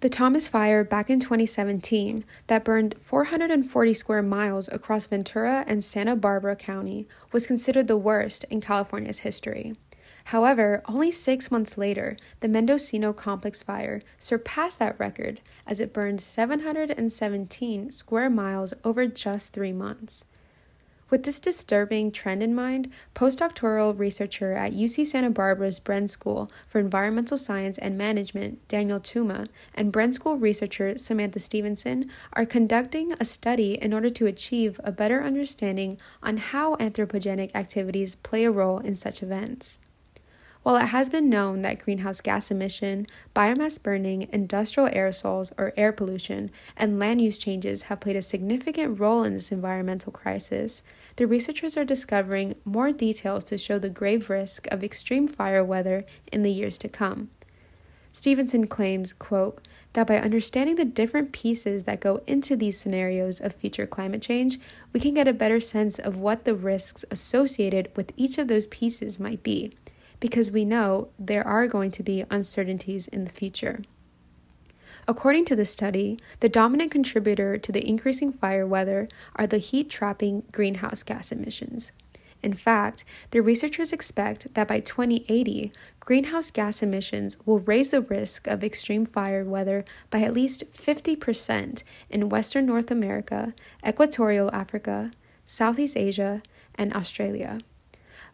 The Thomas Fire back in 2017 that burned 440 square miles across Ventura and Santa Barbara County was considered the worst in California's history. However, only six months later, the Mendocino Complex Fire surpassed that record as it burned 717 square miles over just three months. With this disturbing trend in mind, postdoctoral researcher at UC Santa Barbara's Bren School for Environmental Science and Management, Danielle Touma, and Bren School researcher Samantha Stevenson are conducting a study in order to achieve a better understanding on how anthropogenic activities play a role in such events. While it has been known that greenhouse gas emission, biomass burning, industrial aerosols or air pollution, and land use changes have played a significant role in this environmental crisis, the researchers are discovering more details to show the grave risk of extreme fire weather in the years to come. Stevenson claims, quote, that by understanding the different pieces that go into these scenarios of future climate change, we can get a better sense of what the risks associated with each of those pieces might be because we know there are going to be uncertainties in the future. According to the study, the dominant contributor to the increasing fire weather are the heat trapping greenhouse gas emissions. In fact, the researchers expect that by 2080, greenhouse gas emissions will raise the risk of extreme fire weather by at least 50% in Western North America, Equatorial Africa, Southeast Asia, and Australia.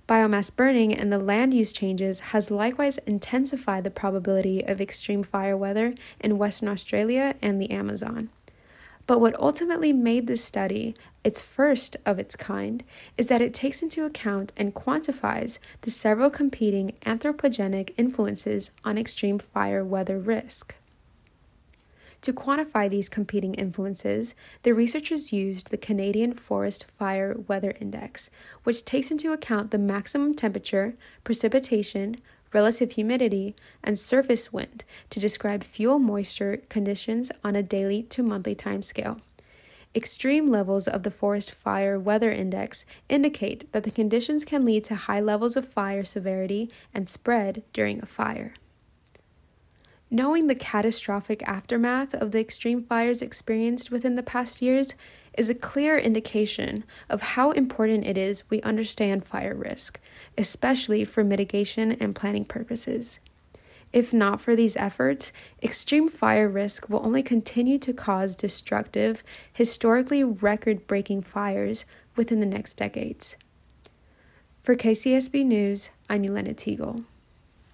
Biomass burning and the land use changes has likewise intensified the probability of extreme fire weather in Western Australia and the Amazon. But what ultimately made this study its first of its kind is that it takes into account and quantifies the several competing anthropogenic influences on extreme fire weather risk. To quantify these competing influences, the researchers used the Canadian Forest Fire Weather Index, which takes into account the maximum temperature, precipitation, relative humidity, and surface wind to describe fuel moisture conditions on a daily to monthly timescale. Extreme levels of the Forest Fire Weather Index indicate that the conditions can lead to high levels of fire severity and spread during a fire. Knowing the catastrophic aftermath of the extreme fires experienced within the past years is a clear indication of how important it is we understand fire risk, especially for mitigation and planning purposes. If not for these efforts, extreme fire risk will only continue to cause destructive, historically record breaking fires within the next decades. For KCSB News, I'm Elena Teagle.